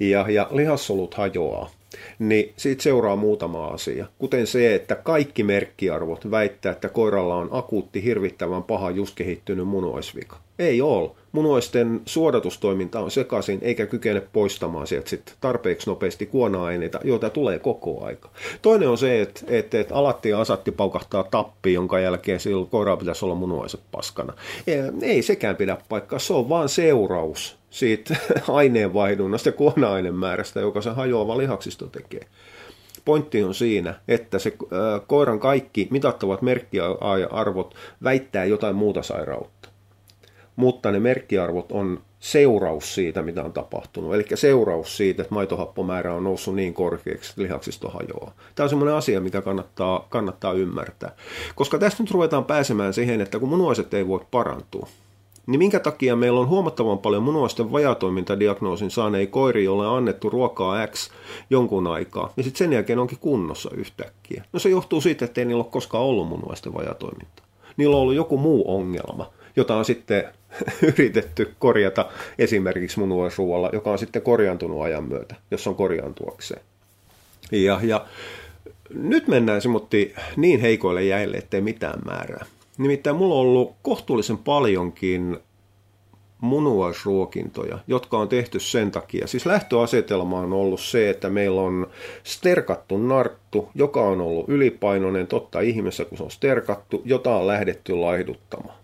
Ja, ja lihassolut hajoaa niin siitä seuraa muutama asia. Kuten se, että kaikki merkkiarvot väittää, että koiralla on akuutti hirvittävän paha just kehittynyt munuaisvika. Ei ole. Munuaisten suodatustoiminta on sekaisin eikä kykene poistamaan sieltä sit tarpeeksi nopeasti kuona-aineita, joita tulee koko aika. Toinen on se, että, että, että alatti ja asatti paukahtaa tappi, jonka jälkeen sillä koiralla pitäisi olla munuaiset paskana. Ei, sekään pidä paikkaa, se on vain seuraus siitä (laughs) aineenvaihdunnasta ja kuona-ainemäärästä, joka se hajoava lihaksisto tekee. Pointti on siinä, että se koiran kaikki mitattavat merkkiarvot väittää jotain muuta sairautta. Mutta ne merkkiarvot on seuraus siitä, mitä on tapahtunut. Eli seuraus siitä, että maitohappomäärä on noussut niin korkeaksi, että lihaksisto hajoaa. Tämä on semmoinen asia, mikä kannattaa, kannattaa ymmärtää. Koska tästä nyt ruvetaan pääsemään siihen, että kun munuaiset ei voi parantua, niin minkä takia meillä on huomattavan paljon munuaisten vajatoimintadiagnoosin saaneen koiri, jolle on annettu ruokaa X jonkun aikaa, ja sitten sen jälkeen onkin kunnossa yhtäkkiä? No se johtuu siitä, että ei niillä ole koskaan ollut munuaisten vajatoimintaa. Niillä on ollut joku muu ongelma, jota on sitten (laughs) yritetty korjata esimerkiksi munuaisruoalla, joka on sitten korjaantunut ajan myötä, jos on korjaantuakseen. Ja, ja nyt mennään semmoitti niin heikoille jäille, ettei mitään määrää. Nimittäin mulla on ollut kohtuullisen paljonkin munuaisruokintoja, jotka on tehty sen takia. Siis lähtöasetelma on ollut se, että meillä on sterkattu narttu, joka on ollut ylipainoinen, totta ihmeessä kun se on sterkattu, jota on lähdetty laihduttamaan.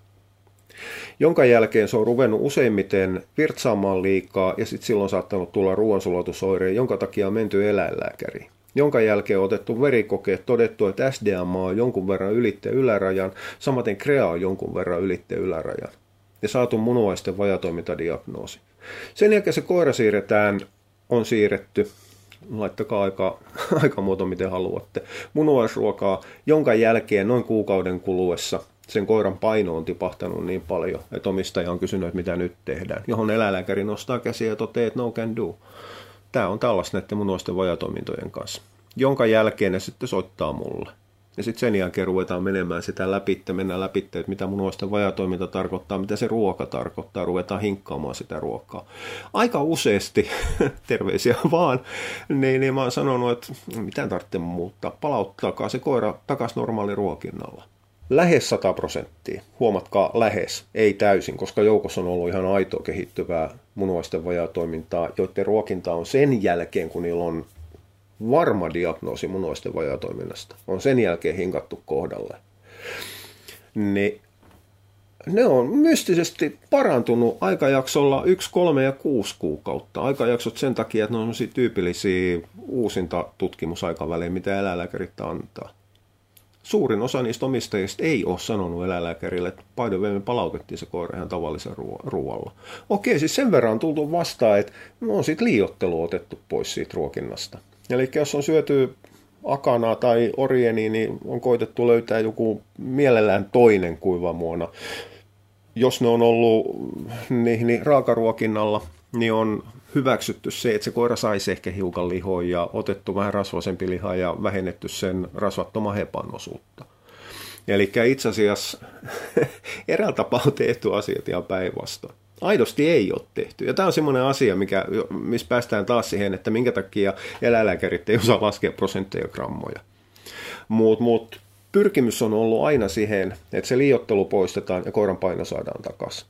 Jonka jälkeen se on ruvennut useimmiten virtsaamaan liikaa ja sitten silloin saattanut tulla ruoansulatusoireja, jonka takia on menty eläinlääkäriin jonka jälkeen on otettu verikokeet, todettu, että SDMA on jonkun verran ylitte ylärajan, samaten CREA on jonkun verran ylitte ylärajan. Ja saatu munuaisten vajatoimintadiagnoosi. Sen jälkeen se koira siirretään, on siirretty, laittakaa aika, (laughs) aika muoto miten haluatte, munuaisruokaa, jonka jälkeen noin kuukauden kuluessa sen koiran paino on tipahtanut niin paljon, että omistaja on kysynyt, että mitä nyt tehdään. Johon eläinlääkäri nostaa käsiä ja toteaa, että no can do tämä on tällaista näiden munuaisten vajatoimintojen kanssa. Jonka jälkeen ne sitten soittaa mulle. Ja sitten sen jälkeen ruvetaan menemään sitä läpi, mennään läpi, että mitä munuaisten vajatoiminta tarkoittaa, mitä se ruoka tarkoittaa, ruvetaan hinkkaamaan sitä ruokaa. Aika useasti, (laughs) terveisiä vaan, niin, niin mä oon sanonut, että mitään tarvitse muuttaa, palauttakaa se koira takaisin normaali ruokinnalla lähes 100 prosenttia. Huomatkaa lähes, ei täysin, koska joukossa on ollut ihan aitoa kehittyvää munuaisten vajatoimintaa, joiden ruokinta on sen jälkeen, kun niillä on varma diagnoosi munuaisten vajatoiminnasta, on sen jälkeen hinkattu kohdalle. Niin ne on mystisesti parantunut aikajaksolla 1, 3 ja 6 kuukautta. Aikajaksot sen takia, että ne on tyypillisiä uusinta tutkimusaikavälejä, mitä eläinlääkärit antaa suurin osa niistä omistajista ei ole sanonut eläinlääkärille, että by me palautettiin se koira ihan tavallisen ruoalla. Okei, siis sen verran on tultu vastaan, että no on siitä liiottelu otettu pois siitä ruokinnasta. Eli jos on syöty akanaa tai orieni, niin on koitettu löytää joku mielellään toinen kuivamuona. Jos ne on ollut niin, niin raakaruokinnalla, niin on hyväksytty se, että se koira saisi ehkä hiukan lihoa ja otettu vähän rasvasempi liha ja vähennetty sen rasvattoman hepan osuutta. Eli itse asiassa (laughs) eräällä tapaa on tehty asiat ihan päinvastoin. Aidosti ei ole tehty. Ja tämä on semmoinen asia, mikä, missä päästään taas siihen, että minkä takia eläinlääkärit ei osaa laskea prosentteja grammoja. Mutta mut, pyrkimys on ollut aina siihen, että se liiottelu poistetaan ja koiran paino saadaan takaisin.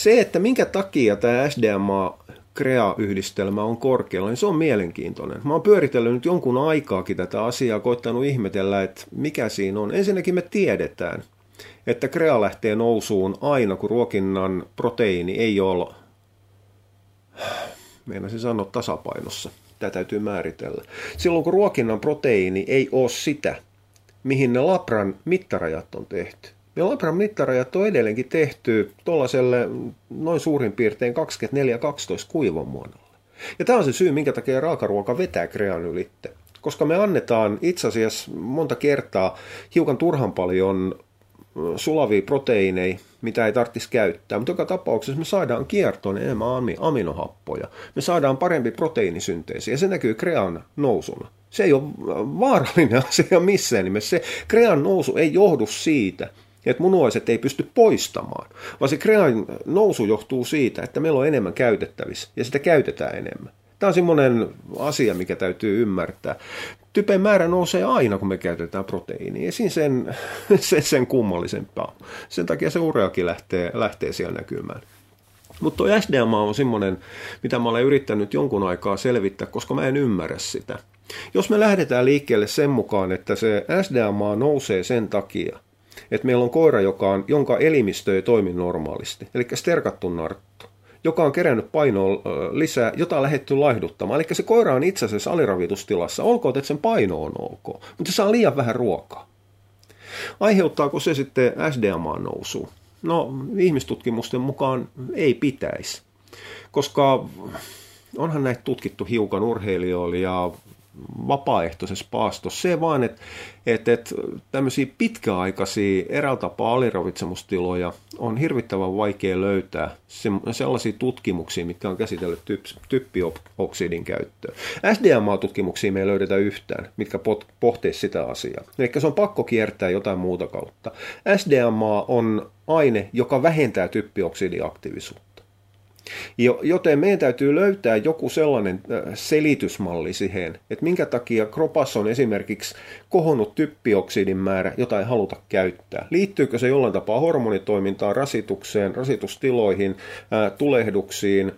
Se, että minkä takia tämä SDMA Crea-yhdistelmä on korkealla, niin se on mielenkiintoinen. Mä oon pyöritellyt nyt jonkun aikaakin tätä asiaa, koittanut ihmetellä, että mikä siinä on. Ensinnäkin me tiedetään, että Crea lähtee nousuun aina, kun ruokinnan proteiini ei ole, meinasin sanoa tasapainossa. Tämä täytyy määritellä. Silloin kun ruokinnan proteiini ei ole sitä, mihin ne Labran mittarajat on tehty. Ja Labran mittarajat on edelleenkin tehty tuollaiselle noin suurin piirtein 24-12 kuivamuodolle. Ja tämä on se syy, minkä takia raakaruoka vetää krean ylitte. Koska me annetaan itse asiassa monta kertaa hiukan turhan paljon sulavia proteiineja, mitä ei tarvitsisi käyttää, mutta joka tapauksessa me saadaan kiertoon enemmän aminohappoja. Me saadaan parempi proteiinisynteesi ja se näkyy krean nousuna. Se ei ole vaarallinen (laughs) asia missään nimessä. Se krean nousu ei johdu siitä, että munuaiset ei pysty poistamaan, vaan se krean nousu johtuu siitä, että meillä on enemmän käytettävissä ja sitä käytetään enemmän. Tämä on semmoinen asia, mikä täytyy ymmärtää. Typen määrä nousee aina, kun me käytetään proteiinia. Ja siinä sen, (laughs) sen, sen kummallisempaa. Sen takia se ureakin lähtee, lähtee siellä näkymään. Mutta tuo SDMA on semmoinen, mitä mä olen yrittänyt jonkun aikaa selvittää, koska mä en ymmärrä sitä. Jos me lähdetään liikkeelle sen mukaan, että se SDMA nousee sen takia, että meillä on koira, joka on, jonka elimistö ei toimi normaalisti, eli sterkattu narttu, joka on kerännyt painoa lisää, jota on lähdetty laihduttamaan. Eli se koira on itse asiassa aliravitustilassa, olkoon, että sen paino on ok, mutta se saa liian vähän ruokaa. Aiheuttaako se sitten SDMA nousu? No, ihmistutkimusten mukaan ei pitäisi, koska onhan näitä tutkittu hiukan urheilijoilla ja vapaaehtoisessa paastossa. Se vaan, että et, et, tämmöisiä pitkäaikaisia eräällä tapaa aliravitsemustiloja on hirvittävän vaikea löytää sellaisia tutkimuksia, mitkä on käsitellyt typpioksidin käyttöä. SDMA-tutkimuksia me ei löydetä yhtään, mitkä pohtii sitä asiaa. Eli se on pakko kiertää jotain muuta kautta. SDMA on aine, joka vähentää typpioksidiaktiivisuutta. Joten meidän täytyy löytää joku sellainen selitysmalli siihen, että minkä takia kropassa on esimerkiksi kohonnut typpioksidin määrä, jota ei haluta käyttää. Liittyykö se jollain tapaa hormonitoimintaan, rasitukseen, rasitustiloihin, tulehduksiin,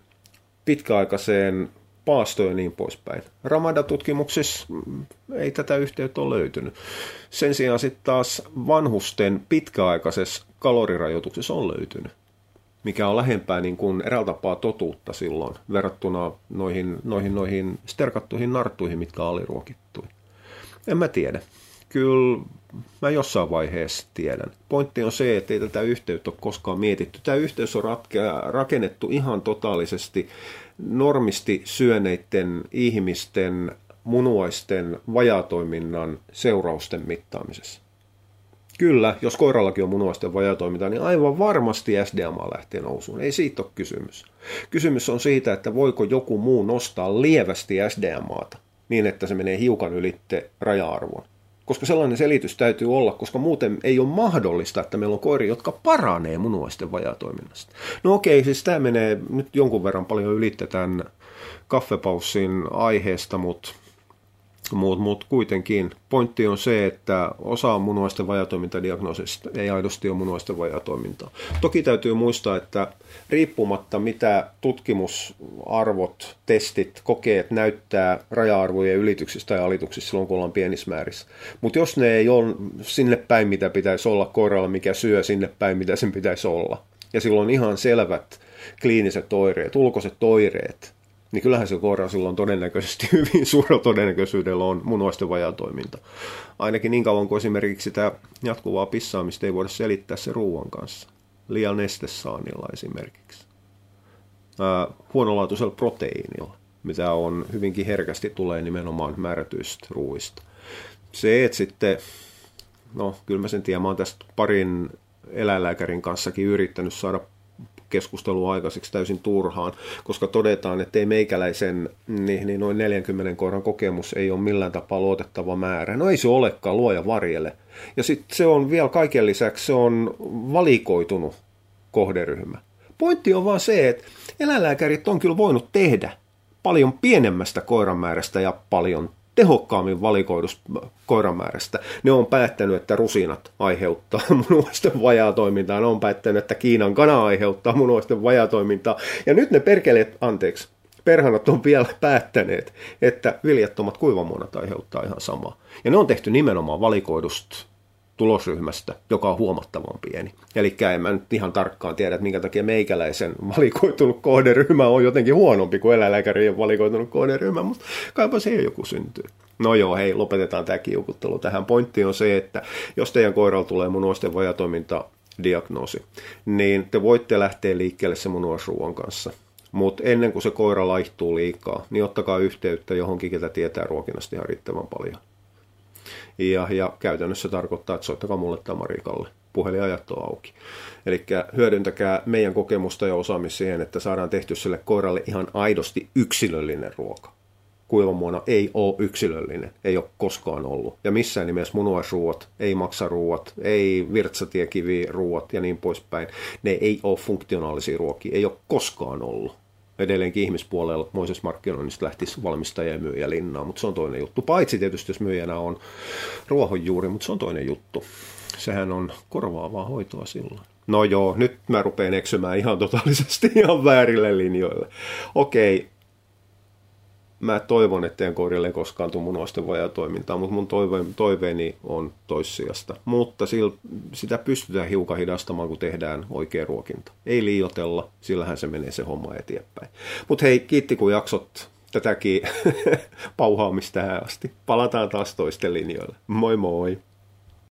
pitkäaikaiseen paastoon ja niin poispäin. Ramada-tutkimuksissa mm, ei tätä yhteyttä ole löytynyt. Sen sijaan sitten taas vanhusten pitkäaikaisessa kalorirajoituksessa on löytynyt mikä on lähempää niin kuin eräällä tapaa totuutta silloin verrattuna noihin, noihin, noihin sterkattuihin narttuihin, mitkä on aliruokittuja. En mä tiedä. Kyllä mä jossain vaiheessa tiedän. Pointti on se, että ei tätä yhteyttä ole koskaan mietitty. Tämä yhteys on rakennettu ihan totaalisesti normisti syöneiden ihmisten munuaisten vajatoiminnan seurausten mittaamisessa. Kyllä, jos koirallakin on munuaisten vajatoiminta, niin aivan varmasti SDMA lähtee nousuun. Ei siitä ole kysymys. Kysymys on siitä, että voiko joku muu nostaa lievästi SDMAta niin, että se menee hiukan ylitte raja-arvon. Koska sellainen selitys täytyy olla, koska muuten ei ole mahdollista, että meillä on koiri, jotka paranee munuaisten vajatoiminnasta. No okei, siis tämä menee nyt jonkun verran paljon ylitte tämän kaffepaussin aiheesta, mutta mutta mut kuitenkin pointti on se, että osa munuaisten vajatoimintadiagnoosista ei aidosti ole munuaisten vajatoimintaa. Toki täytyy muistaa, että riippumatta mitä tutkimusarvot, testit, kokeet näyttää raja-arvojen ylityksistä ja alituksista silloin, kun ollaan pienissä määrissä. Mutta jos ne ei ole sinne päin, mitä pitäisi olla koiralla, mikä syö sinne päin, mitä sen pitäisi olla, ja silloin ihan selvät kliiniset oireet, ulkoiset oireet, niin kyllähän se koira silloin todennäköisesti (laughs) hyvin suurella todennäköisyydellä on munuaisten toiminta. Ainakin niin kauan kuin esimerkiksi sitä jatkuvaa pissaamista ei voida selittää se ruoan kanssa. Liian nestesaanilla esimerkiksi. Ää, huonolaatuisella proteiinilla, mitä on hyvinkin herkästi tulee nimenomaan määrätyistä ruuista. Se, että sitten, no kyllä mä sen tiedän, mä oon tästä parin eläinlääkärin kanssakin yrittänyt saada keskustelua aikaiseksi täysin turhaan, koska todetaan, että ei meikäläisen niin, niin noin 40 koiran kokemus ei ole millään tapaa luotettava määrä. No ei se olekaan, luoja varjelle. Ja sitten se on vielä kaiken lisäksi, se on valikoitunut kohderyhmä. Pointti on vaan se, että eläinlääkärit on kyllä voinut tehdä paljon pienemmästä koiramäärästä ja paljon tehokkaammin valikoidusta koiramäärästä. Ne on päättänyt, että rusinat aiheuttaa (laughs) munuaisten vajatoimintaa. Ne on päättänyt, että Kiinan kana aiheuttaa munuaisten vajatoimintaa. Ja nyt ne perkeleet, anteeksi, perhanat on vielä (laughs) päättäneet, että viljattomat kuivamuonat aiheuttaa ihan samaa. Ja ne on tehty nimenomaan valikoidusta tulosryhmästä, joka on huomattavan pieni. Eli en mä nyt ihan tarkkaan tiedä, että minkä takia meikäläisen valikoitunut kohderyhmä on jotenkin huonompi kuin eläinlääkärien valikoitunut kohderyhmä, mutta kaipa siihen joku syntyy. No joo, hei, lopetetaan tämä kiukuttelu tähän. Pointti on se, että jos teidän koiralla tulee munuaisten vajatoiminta diagnoosi, niin te voitte lähteä liikkeelle se munuaisruuan kanssa. Mutta ennen kuin se koira laihtuu liikaa, niin ottakaa yhteyttä johonkin, ketä tietää ruokinnasta ihan riittävän paljon. Ja, ja käytännössä tarkoittaa, että soittakaa mulle tai Marikalle. puhelinajat on auki. Eli hyödyntäkää meidän kokemusta ja osaamista siihen, että saadaan tehty sille koiralle ihan aidosti yksilöllinen ruoka. Kuivamuona ei ole yksilöllinen, ei ole koskaan ollut. Ja missään nimessä munuaisruuat, ei maksaruuat, ei virtsatiekiviruuat ja niin poispäin. Ne ei ole funktionaalisia ruokia, ei ole koskaan ollut edelleenkin ihmispuolella moisessa markkinoinnista lähtisi valmistaja ja myyjä linnaa, mutta se on toinen juttu. Paitsi tietysti, jos myyjänä on ruohonjuuri, mutta se on toinen juttu. Sehän on korvaavaa hoitoa silloin. No joo, nyt mä rupean eksymään ihan totaalisesti (laughs) ihan väärille linjoille. Okei, mä toivon, että en koirille koskaan tule munuaisten vajaa toimintaa, mutta mun toive, toiveeni on toissijasta. Mutta sil, sitä pystytään hiukan hidastamaan, kun tehdään oikea ruokinta. Ei liiotella, sillähän se menee se homma eteenpäin. Mutta hei, kiitti kun jaksot tätäkin (laughs) pauhaamista tähän asti. Palataan taas toisten linjoille. Moi moi!